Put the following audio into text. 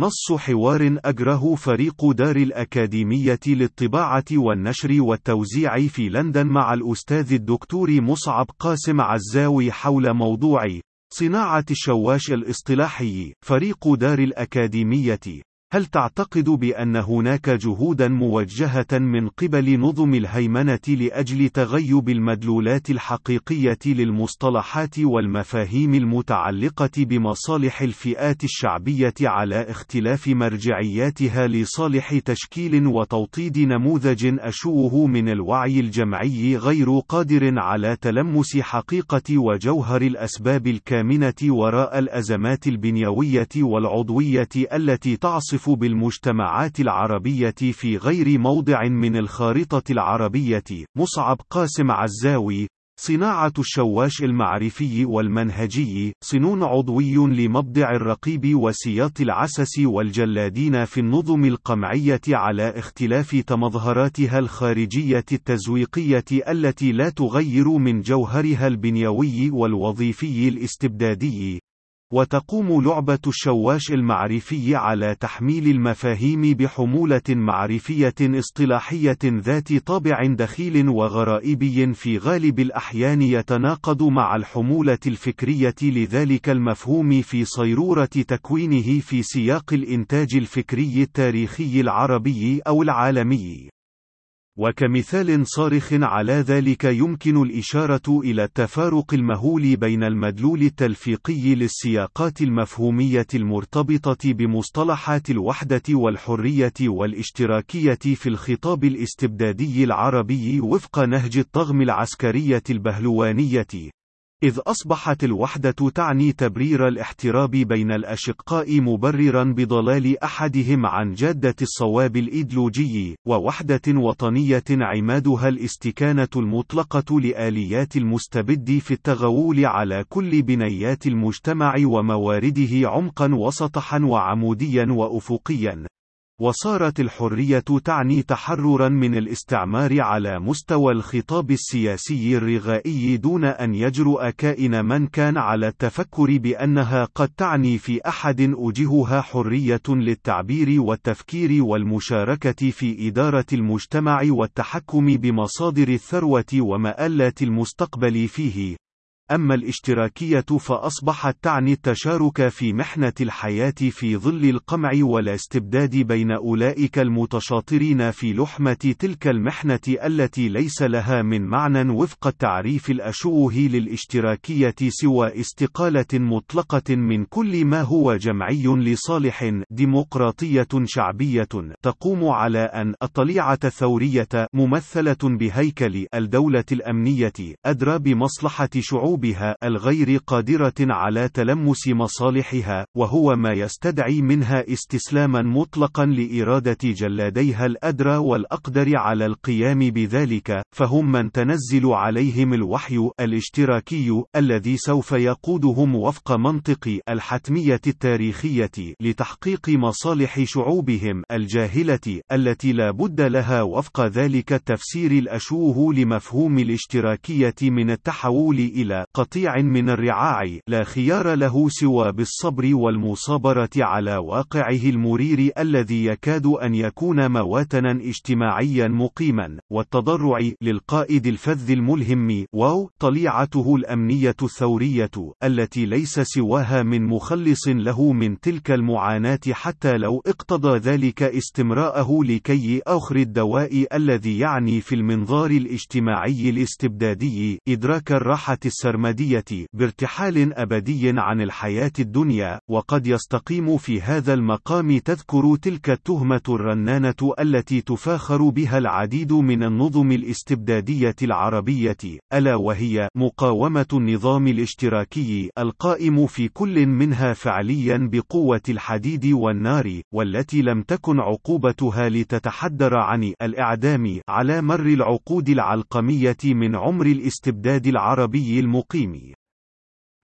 نص حوار أجره فريق دار الأكاديمية للطباعة والنشر والتوزيع في لندن مع الأستاذ الدكتور مصعب قاسم عزاوي حول موضوع صناعة الشواش الاصطلاحي فريق دار الأكاديمية. هل تعتقد بأن هناك جهودا موجهة من قبل نظم الهيمنة لأجل تغيب المدلولات الحقيقية للمصطلحات والمفاهيم المتعلقة بمصالح الفئات الشعبية على اختلاف مرجعياتها لصالح تشكيل وتوطيد نموذج أشوه من الوعي الجمعي غير قادر على تلمس حقيقة وجوهر الأسباب الكامنة وراء الأزمات البنيوية والعضوية التي تعصف تصف بالمجتمعات العربية في غير موضع من الخارطة العربية مصعب قاسم عزاوي صناعة الشواش المعرفي والمنهجي صنون عضوي لمبدع الرقيب وسياط العسس والجلادين في النظم القمعية على اختلاف تمظهراتها الخارجية التزويقية التي لا تغير من جوهرها البنيوي والوظيفي الاستبدادي. وتقوم لعبة الشواش المعرفي على تحميل المفاهيم بحمولة معرفية اصطلاحية ذات طابع دخيل وغرائبي في غالب الأحيان يتناقض مع الحمولة الفكرية لذلك المفهوم في صيرورة تكوينه في سياق الإنتاج الفكري التاريخي العربي أو العالمي. وكمثال صارخ على ذلك يمكن الإشارة إلى التفارق المهول بين المدلول التلفيقي للسياقات المفهومية المرتبطة بمصطلحات الوحدة والحرية والاشتراكية في الخطاب الاستبدادي العربي وفق نهج الطغم العسكرية البهلوانية. إذ أصبحت الوحدة تعني تبرير الاحتراب بين الأشقاء مبررا بضلال أحدهم عن جادة الصواب الإيدلوجي، ووحدة وطنية عمادها الاستكانة المطلقة لآليات المستبد في التغول على كل بنيات المجتمع وموارده عمقا وسطحا وعموديا وأفقيا. وصارت الحرية تعني تحررا من الاستعمار على مستوى الخطاب السياسي الرغائي دون أن يجرؤ كائن من كان على التفكر بأنها قد تعني في أحد أوجهها حرية للتعبير والتفكير والمشاركة في إدارة المجتمع والتحكم بمصادر الثروة ومآلات المستقبل فيه. أما الاشتراكية فأصبحت تعني التشارك في محنة الحياة في ظل القمع والاستبداد بين أولئك المتشاطرين في لحمة تلك المحنة التي ليس لها من معنى وفق التعريف الأشوه للاشتراكية سوى استقالة مطلقة من كل ما هو جمعي لصالح ديمقراطية شعبية تقوم على أن الطليعة الثورية ممثلة بهيكل الدولة الأمنية أدرى بمصلحة شعوب بها الغير قادرة على تلمس مصالحها وهو ما يستدعي منها استسلاما مطلقا لإرادة جلاديها الأدرى والأقدر على القيام بذلك فهم من تنزل عليهم الوحي الاشتراكي الذي سوف يقودهم وفق منطق الحتمية التاريخية لتحقيق مصالح شعوبهم الجاهلة التي لا بد لها وفق ذلك التفسير الأشوه لمفهوم الاشتراكية من التحول إلى قطيع من الرعاع لا خيار له سوى بالصبر والمصابرة على واقعه المرير الذي يكاد أن يكون مواطنا اجتماعيا مقيما والتضرع للقائد الفذ الملهم واو طليعته الأمنية الثورية التي ليس سواها من مخلص له من تلك المعاناة حتى لو اقتضى ذلك استمراءه لكي أخر الدواء الذي يعني في المنظار الاجتماعي الاستبدادي إدراك الراحة السرمدية. السرمدية بارتحال أبدي عن الحياة الدنيا وقد يستقيم في هذا المقام تذكر تلك التهمة الرنانة التي تفاخر بها العديد من النظم الاستبدادية العربية ألا وهي مقاومة النظام الاشتراكي القائم في كل منها فعليا بقوة الحديد والنار والتي لم تكن عقوبتها لتتحدر عن الإعدام على مر العقود العلقمية من عمر الاستبداد العربي المقيم